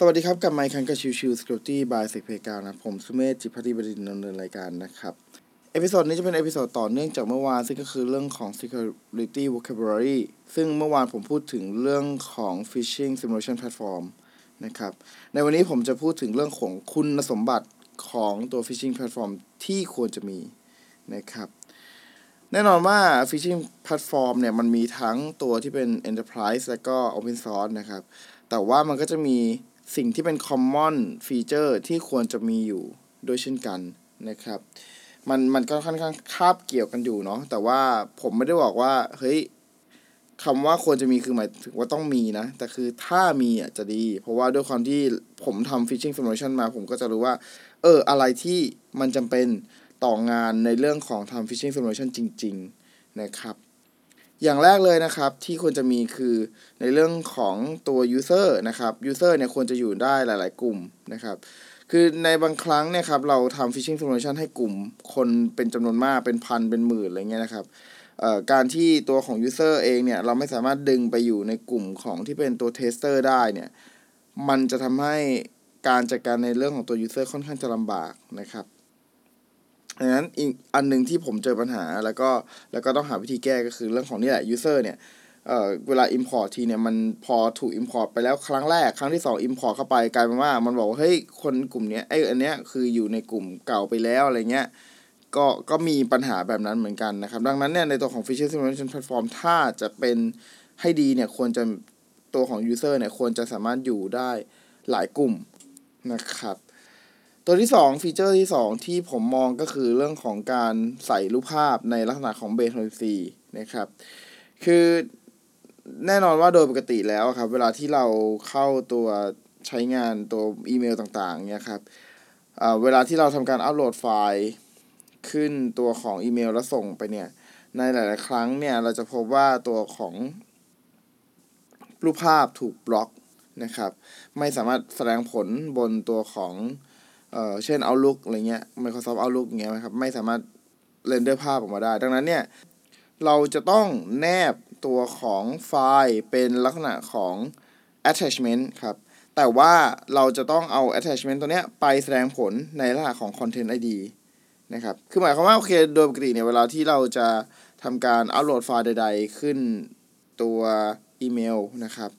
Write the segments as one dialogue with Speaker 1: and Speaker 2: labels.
Speaker 1: สวัสดีครับ กลับมาพบกันกับ Chill Chill Security by SecPlayground นะ ผมสุเมธจิตภักดีบดินทร์ดำเนินรายการนะครับ episode นี้จะเป็น episode ต่อเนื่องจากเมื่อวาน ซึ่งก็คือเรื่องของ security vocabulary ซึ่งเมื่อวานผมพูดถึงเรื่องของ phishing simulation platform นะครับ ในวันนี้ผมจะพูดถึงเรื่องของคุณสมบัติของตัว phishing platform ที่ควรจะมีนะครับแน่นอนว่า phishing platform เนี่ยมันมีทั้งตัวที่เป็น enterprise และก็ open source นะครับ แต่ว่ามันก็จะมี สิ่งที่เป็น common feature ที่ควรจะมีอยู่ด้วยเช่นกันนะครับ มันมันก็ค่อนข้างคาบเกี่ยวกันอยู่เนาะแต่ว่าผมไม่ได้บอกว่าเฮ้ยคำว่าควรจะมีคือหมายถึงว่าต้องมีนะ แต่คือถ้ามีอะจะดี เพราะว่าด้วยความที่ผมทำ phishing simulation มา ผมก็จะรู้ว่า เออ อะไรที่มันจำเป็นต่องานในเรื่องของทำ phishing simulation จริง ๆ นะครับ อย่างแรกเลยนะครับที่ควรจะมีคือในเรื่องของตัว user นะครับ user เนี่ยควรจะอยู่ได้หลาย ๆ กลุ่มนะครับคือในบางครั้งเนี่ยครับเราทำ phishing simulation ให้กลุ่มคนเป็นจำนวนมากเป็นพันเป็นหมื่นอะไรเงี้ยนะครับการที่ตัวของ user เองเนี่ยเราไม่สามารถดึงไปอยู่ในกลุ่มของที่เป็นตัว tester ได้เนี่ยมันจะทำให้การจัดการในเรื่องของตัว user ค่อนข้างจะลำบากนะครับ ดังนั้นอีกอันหนึ่งที่ผมเจอปัญหาแล้วก็แล้วก็ต้องหาวิธีแก้ก็คือเรื่องของนี่แหละ user เนี่ยเอ่อเวลา import ทีเนี่ยมันพอถูก import ไปแล้วครั้งแรกครั้งที่สอง import เข้าไปกลายเป็นว่ามันบอกว่าเฮ้ยคนกลุ่มเนี้ยไอ้อันเนี้ยคืออยู่ในกลุ่มเก่าไปแล้วอะไรเงี้ยก็ก็มีปัญหาแบบนั้นเหมือนกันนะครับ ดังนั้นเนี่ยในตัวของ Phishing Simulation Platform ถ้าจะเป็นให้ดีเนี่ยควรจะตัวของ user เนี่ยควรจะสามารถอยู่ได้หลายกลุ่มนะครับ ตัวที่ 2 ฟีเจอร์ที่ 2 ที่ผมมองก็คือเรื่องของการใส่รูปภาพในลักษณะของ b a s e c นะครับ คือแน่นอนว่าโดยปกติแล้วครับ เวลาที่เราเข้าตัวใช้งานตัวอีเมลต่างๆเนี่ยครับเวลาที่เราทำการอัปโหลดไฟล์ขึ้นตัวของอีเมลแล้วส่งไปเนี่ย ในหลาย ๆ ครั้งเนี่ย เราจะพบว่าตัวของรูปภาพถูกบล็อกนะครับ ไม่สามารถแสดงผลบนตัวของ เอ่อเช่น Outlook อะไรเงี้ย Microsoft Outlook อย่างเงี้ยนะครับไม่สามารถเรนเดอร์ภาพออกมาได้ ดังนั้นเนี่ย เราจะต้องแนบตัวของไฟล์เป็นลักษณะของ attachment ครับ แต่ว่าเราจะต้องเอา attachment ตัวเนี้ยไปแสดงผลในลักษณะของ content ID นะครับ คือหมายความว่าโอเคโดยปกติเนี่ยเวลาที่เราจะทำการอัปโหลดไฟล์ใด ๆ ขึ้นตัวอีเมลนะครับ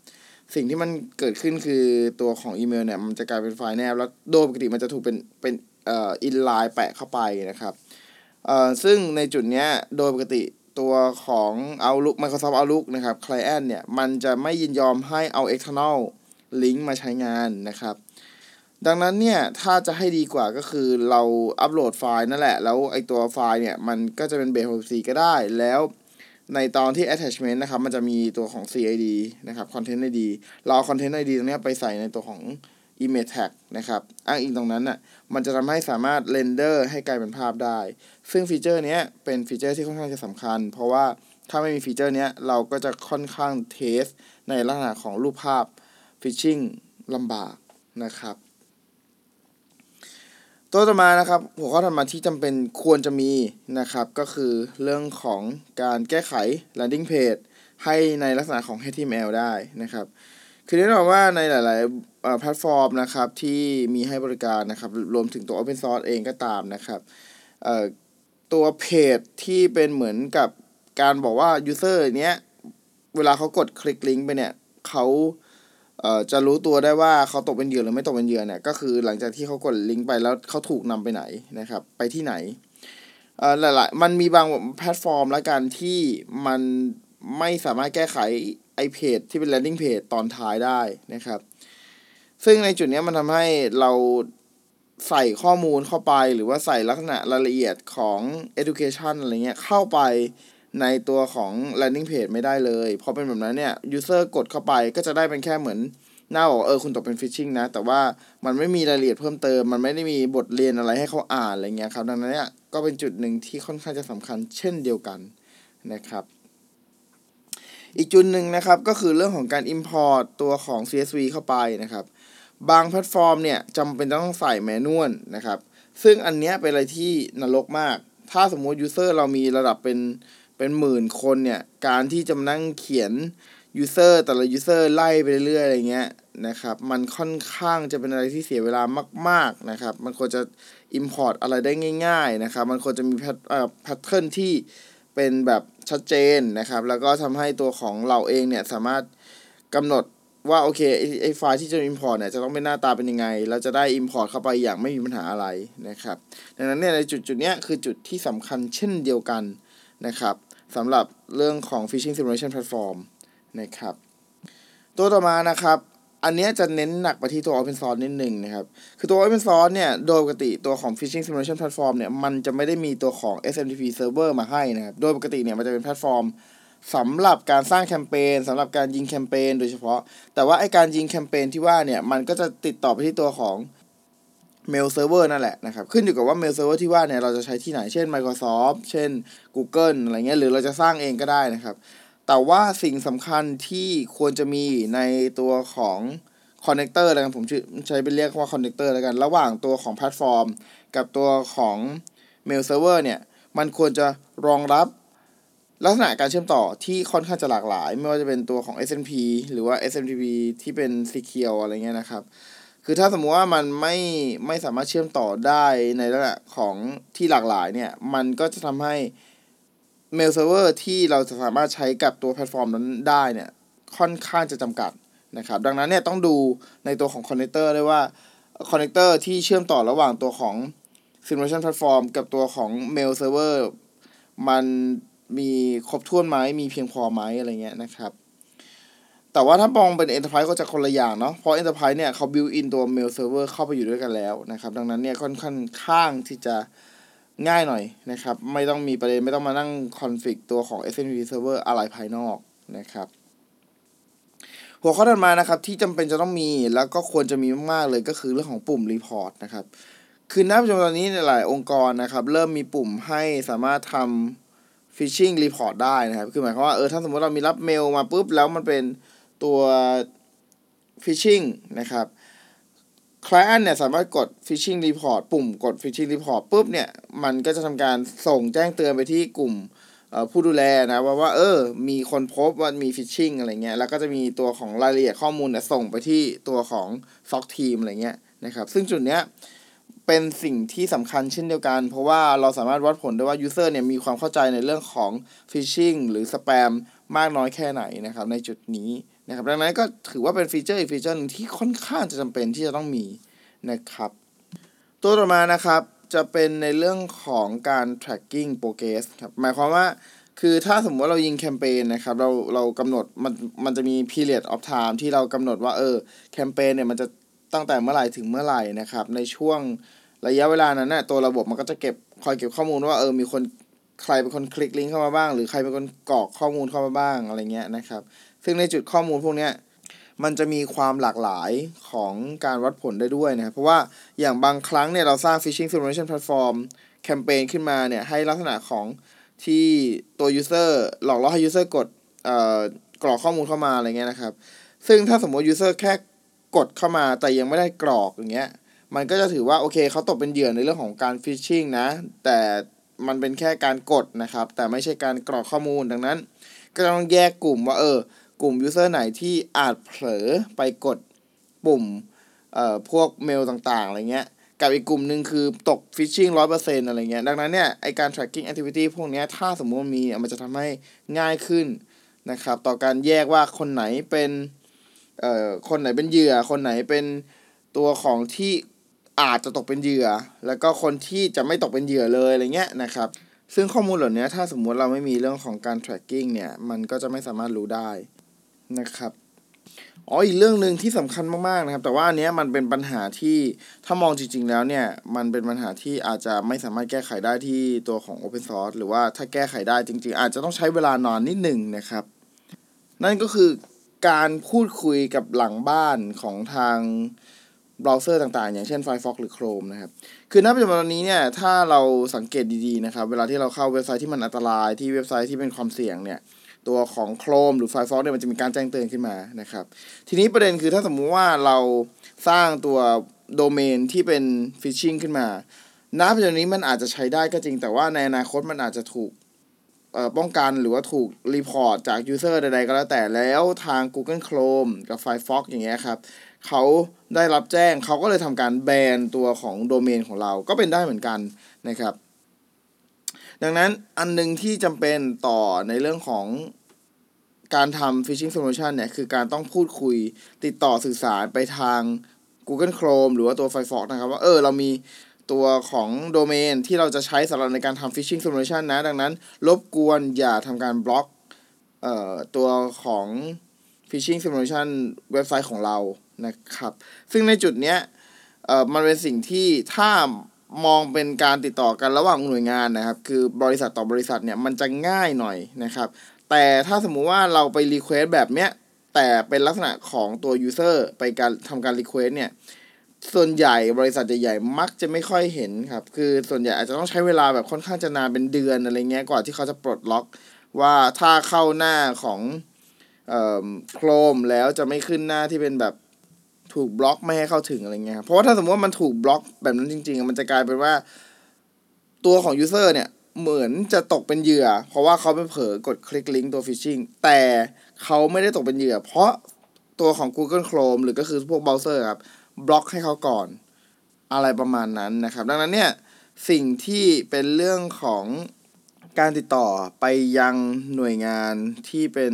Speaker 1: สิ่งที่มันเกิดขึ้นคือตัวของอีเมลเนี่ยมันจะกลายเป็นไฟล์แนบ แล้วโดยปกติมันจะถูกเป็นเป็นเอ่อ inline แปะเข้าไปนะครับเอ่อซึ่งในจุดเนี้ยโดยปกติตัวของ Outlook Microsoft Outlook นะครับ Client เนี่ยมันจะไม่ยินยอมให้เอา external link มาใช้งานนะครับ ดังนั้นเนี่ยถ้าจะให้ดีกว่าก็คือเราอัปโหลดไฟล์นั่นแหละ แล้วไอตัวไฟล์เนี่ยมันก็จะเป็น base 64ก็ได้แล้ว ในตอนที่ attachment นะครับ มันจะมีตัวของ CID นะครับ content ID เราเอา content ID ตรงนี้ไปใส่ในตัวของ image tag นะครับ อ้างอิงตรงนั้นน่ะ มันจะทำให้สามารถ render ให้กลายเป็นภาพได้ ซึ่ง feature นี้เป็น feature ที่ค่อนข้างจะสำคัญ เพราะว่าถ้าไม่มี feature นี้เราก็จะค่อนข้าง test ในลักษณะของรูปภาพ phishingลำบากนะครับ ตัวต่อมานะครับหัวข้อถัดมาที่จำเป็นควรจะมีนะครับ ก็คือเรื่องของการแก้ไข landing page ให้ในลักษณะของ HTML ได้นะครับ คือแน่นอนว่าในหลาย ๆ แพลตฟอร์มนะครับที่มีให้บริการนะครับ รวมถึงตัว Open Source เองก็ตามนะครับตัวเพจที่เป็นเหมือนกับการบอกว่า User เนี้ย เวลาเขากดคลิกลิงก์ไปเนี่ยเขา จะรู้ตัวได้ว่าเขาตกเป็นเหยื่อหรือไม่ตกเป็นเหยื่อเนี่ยก็คือหลังจากที่เขากดลิงก์ไปแล้วเขาถูกนำไปไหนนะครับ ไปที่ไหนเอ่อหลายๆมันมีบางแพลตฟอร์มแล้วกันที่มันไม่สามารถแก้ไขไอเพจที่เป็น landing page ตอนท้ายได้นะครับ ซึ่งในจุดนี้มันทำให้เราใส่ข้อมูลเข้าไปหรือว่าใส่ลักษณะรายละเอียดของ education อะไรเงี้ยเข้าไป ในตัวของ landing page ไม่ได้เลยพอเป็นแบบนั้นเนี่ย user กดเข้าไปก็จะได้เป็นแค่เหมือนหน้าบอกเออคุณตกเป็น phishing นะ แต่ว่ามันไม่มีรายละเอียดเพิ่มเติม มันไม่ได้มีบทเรียนอะไรให้เขาอ่านอะไรเงี้ยครับ ดังนั้นเนี่ยก็เป็นจุดหนึ่งที่ค่อนข้างจะสำคัญเช่นเดียวกันนะครับ อีกจุดหนึ่งนะครับก็คือเรื่องของการ import ตัวของ CSV เข้าไปนะครับ บางแพลตฟอร์มเนี่ยจำเป็นต้องใส่แมนวลนะครับ ซึ่งอันเนี้ยเป็นอะไรที่นรกมาก ถ้าสมมติ user เรามีระดับเป็น เป็นหมื่นคนเนี่ย การที่จะนั่งเขียน user แต่ละ user ไล่ไปเรื่อยๆอะไรเงี้ยนะครับ มันค่อนข้างจะเป็นอะไรที่เสียเวลามาก ๆนะครับ มันควรจะ Import อะไรได้ง่าย ๆ นะครับ มันควรจะมีแพทเอ่อพทเทิร์นที่เป็นแบบชัดเจนนะครับ แล้วก็ทำให้ตัวของเราเองเนี่ย สามารถกำหนดว่าโอเคไอไฟล์ที่จะ import เนี่ยจะต้องเป็นหน้าตาเป็นยังไง เราจะได้ import เข้าไปอย่างไม่มีปัญหาอะไรนะครับ ดังนั้นเนี่ยในจุดจุดเนี้ยคือจุดที่สำคัญเช่นเดียวกันนะครับ สำหรับเรื่องของ phishing simulation platform นะครับ ตัวต่อมานะครับ อันนี้จะเน้นหนักไปที่ตัว open source นิดหนึ่งนะครับ คือตัว open source เนี่ย โดยปกติตัวของ phishing simulation platform เนี่ย มันจะไม่ได้มีตัวของ SMTP server มาให้นะครับ โดยปกติเนี่ย มันจะเป็นแพลตฟอร์มสำหรับการสร้างแคมเปญสำหรับการยิงแคมเปญโดยเฉพาะ แต่ว่าไอการยิงแคมเปญที่ว่าเนี่ย มันก็จะติดต่อไปที่ตัวของ mail server นั่นแหละนะครับ ขึ้นอยู่กับว่า mail server ที่ว่าเนี่ยเราจะใช้ที่ไหนเช่น Microsoft เช่น Google อะไรเงี้ยหรือเราจะสร้างเองก็ได้นะครับ แต่ว่าสิ่งสำคัญที่ควรจะมีในตัวของ connector แล้วกันผมใช้เป็นเรียกว่า connector แล้วกัน ระหว่างตัวของแพลตฟอร์ม กับตัวของmail server เนี่ยมันควรจะรองรับลักษณะการเชื่อมต่อที่ค่อนข้างจะหลากหลาย ไม่ว่าจะเป็นตัวของ SMTP หรือว่า SMTP ที่เป็น Secure อะไรเงี้ยนะครับ คือถ้าสมมุติว่ามันไม่ไม่สามารถเชื่อมต่อได้ในลักษณะของที่หลากหลายเนี่ย มันก็จะทำให้ mail server ที่เราจะสามารถใช้กับตัวแพลตฟอร์มนั้นได้เนี่ย ค่อนข้างจะจำกัดนะครับ ดังนั้นเนี่ยต้องดูในตัวของ connector ด้วยว่าconnector ที่เชื่อมต่อระหว่างตัวของ Simulation Platform กับตัวของ Mail Server มันมีครบถ้วนไหมมีเพียงพอไหมอะไรเงี้ยนะครับ แต่ว่าถ้ามองเป็น Enterprise ก็จะคนละอย่างเนาะ เพราะ Enterprise เนี่ยเขา build in ตัว Mail Server เข้าไปอยู่ด้วยกันแล้วนะครับ ดังนั้นเนี่ยค่อนข้างข้างที่จะง่ายหน่อยนะครับ ไม่ต้องมีประเด็นไม่ต้องมานั่ง config ตัวของ SMTP server อะไรภายนอกนะครับ หัวข้อถัดมานะครับที่จำเป็นจะต้องมีแล้วก็ควรจะมีมากๆเลยก็คือเรื่องของปุ่ม report นะครับ คือณปัจจุบันตอนนี้ในหลายองค์กรนะครับ เริ่มมีปุ่มให้สามารถทำ phishing report ได้นะครับ คือหมายความว่าเออถ้าสมมติเรามีรับเมลมาปุ๊บแล้วมันเป็น ตัว phishing นะครับ client เนี่ยสามารถกด phishing report ปุ่มกด phishing report ปุ๊บเนี่ย มันก็จะทำการส่งแจ้งเตือนไปที่กลุ่มผู้ดูแลนะว่าว่าเออ มีคนพบว่ามี phishing อะไรเงี้ย แล้วก็จะมีตัวของรายละเอียดข้อมูลเนี่ยส่งไปที่ตัวของ SOC team อะไรเงี้ยนะครับ ซึ่งจุดเนี้ยเป็นสิ่งที่สำคัญเช่นเดียวกัน เพราะว่าเราสามารถวัดผลได้ว่า user เนี่ยมีความเข้าใจในเรื่องของ phishing หรือสแปมมากน้อยแค่ไหนนะครับในจุดนี้ นะครับดังนั้นก็ถือว่าเป็น feature อีก feature นึงที่ค่อนข้างจะจำเป็นที่จะต้องมีนะครับ ตัวต่อมานะครับจะเป็นในเรื่องของการ tracking progress ครับหมายความว่าคือถ้าสมมติว่าเรายิงแคมเปญนะครับเราเรากำหนดมันมันจะมี period of time ที่เรากำหนดว่าเออแคมเปญเนี่ยมันจะตั้งแต่เมื่อไหร่ถึงเมื่อไหร่นะครับ ในช่วงระยะเวลานั้นนะ่ะตัวระบบมันก็จะเก็บคอยเก็บข้อมูลว่าเออมีคนใครเป็นคนคลิกลิงก์เข้ามาบ้าง หรือใครเป็นคนกรอกข้อมูลเข้ามาบ้างอะไรเงี้ยนะครับซึ่งในจุดข้อมูลพวกนี้มันจะมีความหลากหลายของการวัดผลได้ด้วยนะครับ เพราะว่าอย่างบางครั้งเนี่ยเราสร้าง phishing simulation platform แคมเปญขึ้นมาเนี่ยให้ลักษณะของที่ตัว user หลอกล่อให้ user กดกรอกข้อมูลเข้ามาอะไรเงี้ยนะครับ ซึ่งถ้าสมมติ user แค่กดเข้ามาแต่ยังไม่ได้กรอกอย่างเงี้ย มันก็จะถือว่าโอเคเขาตกเป็นเหยื่อในเรื่องของการ phishing นะ แต่มันเป็นแค่การกดนะครับ แต่ไม่ใช่การกรอกข้อมูลดังนั้น ก็ต้องแยกกลุ่มว่าเออ กลุ่มยูเซอร์ไหนที่อาจเผลอไปกดปุ่มเอ่อพวกเมลต่างๆอะไรเงี้ยกับอีกกลุ่มหนึ่งคือตกฟิชชิงร้อยเปอร์เซ็นต์อะไรเงี้ยดังนั้นเนี่ยไอการ tracking activity พวกนี้ถ้าสมมติมีมันจะทำให้ง่ายขึ้นนะครับต่อการแยกว่าคนไหนเป็นเอ่อคนไหนเป็นเหยื่อ คนไหนเป็นตัวของที่อาจจะตกเป็นเหยื่อ แล้วก็คนที่จะไม่ตกเป็นเหยื่อเลยอะไรเงี้ยนะครับซึ่งข้อมูลเหล่านี้ถ้าสมมุติเราไม่มีเรื่องของการ tracking เนี่ยมันก็จะไม่สามารถรู้ได้ นะครับอ๋ออีกเรื่องหนึ่งที่สำคัญมากๆนะครับ แต่ว่าอันนี้มันเป็นปัญหาที่ถ้ามองจริง ๆ แล้วเนี่ย มันเป็นปัญหาที่อาจจะไม่สามารถแก้ไขได้ที่ตัวของ Open Source หรือว่าถ้าแก้ไขได้จริง ๆ อาจจะต้องใช้เวลานอนนิดหนึ่งนะครับ นั่นก็คือการพูดคุยกับหลังบ้านของทางเบราว์เซอร์ต่างๆ อย่างเช่น Firefox หรือ Chrome นะครับ คือณปัจจุบันนี้เนี่ย ถ้าเราสังเกตดีๆนะครับ เวลาที่เราเข้าเว็บไซต์ที่มันอันตรายที่เว็บไซต์ที่เป็นความเสี่ยงเนี่ย ตัวของ Chrome หรือ Firefox เนี่ยมันจะมีการแจ้งเตือนขึ้นมานะครับ ทีนี้ประเด็นคือถ้าสมมุติว่าเราสร้างตัวโดเมนที่เป็น phishing ขึ้นมาณปัจจุบันนี้มันอาจจะใช้ได้ก็จริง แต่ว่าในอนาคตมันอาจจะถูกป้องกันหรือว่าถูก report จาก user ใดๆก็แล้วแต่แล้วทาง Google Chrome กับ Firefox อย่างเงี้ยครับเขาได้รับแจ้งเขาก็เลยทำการแบนตัวของโดเมนของเราก็เป็นได้เหมือนกันนะครับ ดังนั้นอันหนึงที่จำเป็นต่อในเรื่องของการทำ phishing solution เนี่ย คือการต้องพูดคุยติดต่อสื่อสารไปทาง Google Chrome หรือว่าตัว Firefox นะครับ ว่า เออ เรามีตัวของโดเมนที่เราจะใช้สำหรับในการทำ phishing solution นะ ดังนั้น รบกวนอย่าทำการบล็อกเอ่อตัวของ phishing solution เว็บไซต์ของเรานะครับ ซึ่งในจุดเนี้ยเอ่อมันเป็นสิ่งที่ถ้า มองเป็นการติดต่อกันระหว่างหน่วยงานนะครับ คือบริษัทต่อบริษัทเนี่ยมันจะง่ายหน่อยนะครับ แต่ถ้าสมมุติว่าเราไป request แบบเนี้ยแต่เป็นลักษณะของตัว user ไปการทำการ request เนี่ยส่วนใหญ่บริษัทใหญ่ๆมักจะไม่ค่อยเห็นครับ คือส่วนใหญ่อาจจะต้องใช้เวลาแบบค่อนข้างจะนานเป็นเดือนอะไรเงี้ยกว่าที่เขาจะปลดล็อก ว่าถ้าเข้าหน้าของเอ่อ Chrome แล้วจะไม่ขึ้นหน้าที่เป็นแบบ ถูกบล็อกไม่ให้เข้าถึงอะไรเงี้ยครับเพราะว่าถ้าสมมติว่ามันถูกบล็อกแบบนั้นจริง ๆ มันจะกลายเป็นว่า ตัวของ user เนี่ยเหมือนจะตกเป็นเหยื่อ เพราะว่าเขาไปเผลอกดคลิกลิงก์ตัว phishing แต่เขาไม่ได้ตกเป็นเหยื่อ เพราะตัวของ Google Chrome หรือก็คือพวกเบราว์เซอร์ครับบล็อกให้เขาก่อนอะไรประมาณนั้นนะครับ ดังนั้นเนี่ยสิ่งที่เป็นเรื่องของการติดต่อไปยังหน่วยงานที่เป็น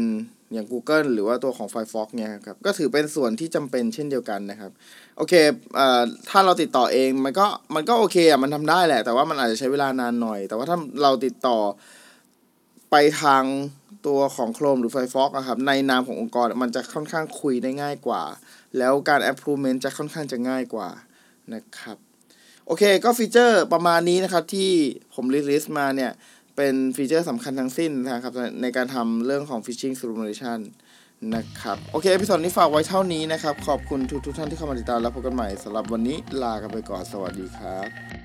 Speaker 1: อย่าง Google หรือว่าตัวของ Firefox เนี่ยครับก็ถือเป็นส่วนที่จำเป็นเช่นเดียวกันนะครับ โอเคเอ่อถ้าเราติดต่อเองมันก็มันก็โอเคอะมันทำได้แหละ แต่ว่ามันอาจจะใช้เวลานานหน่อย แต่ว่าถ้าเราติดต่อไปทางตัวของ Chrome หรือ Firefox อะครับในนามขององค์กรมันจะค่อนข้างคุยได้ง่ายกว่า แล้วการ approval จะค่อนข้างจะง่ายกว่านะครับ โอเคก็ feature ประมาณนี้นะครับที่ผม list มาเนี่ย เป็น feature สำคัญทั้งสิ้นนะครับในการทำเรื่องของ phishing simulation นะครับ โอเค episode นี้ฝากไว้เท่านี้นะครับ ขอบคุณทุกทุกท่านที่เข้ามาติดตามแล้วพบกันใหม่สำหรับวันนี้ลากันไปก่อน สวัสดีครับ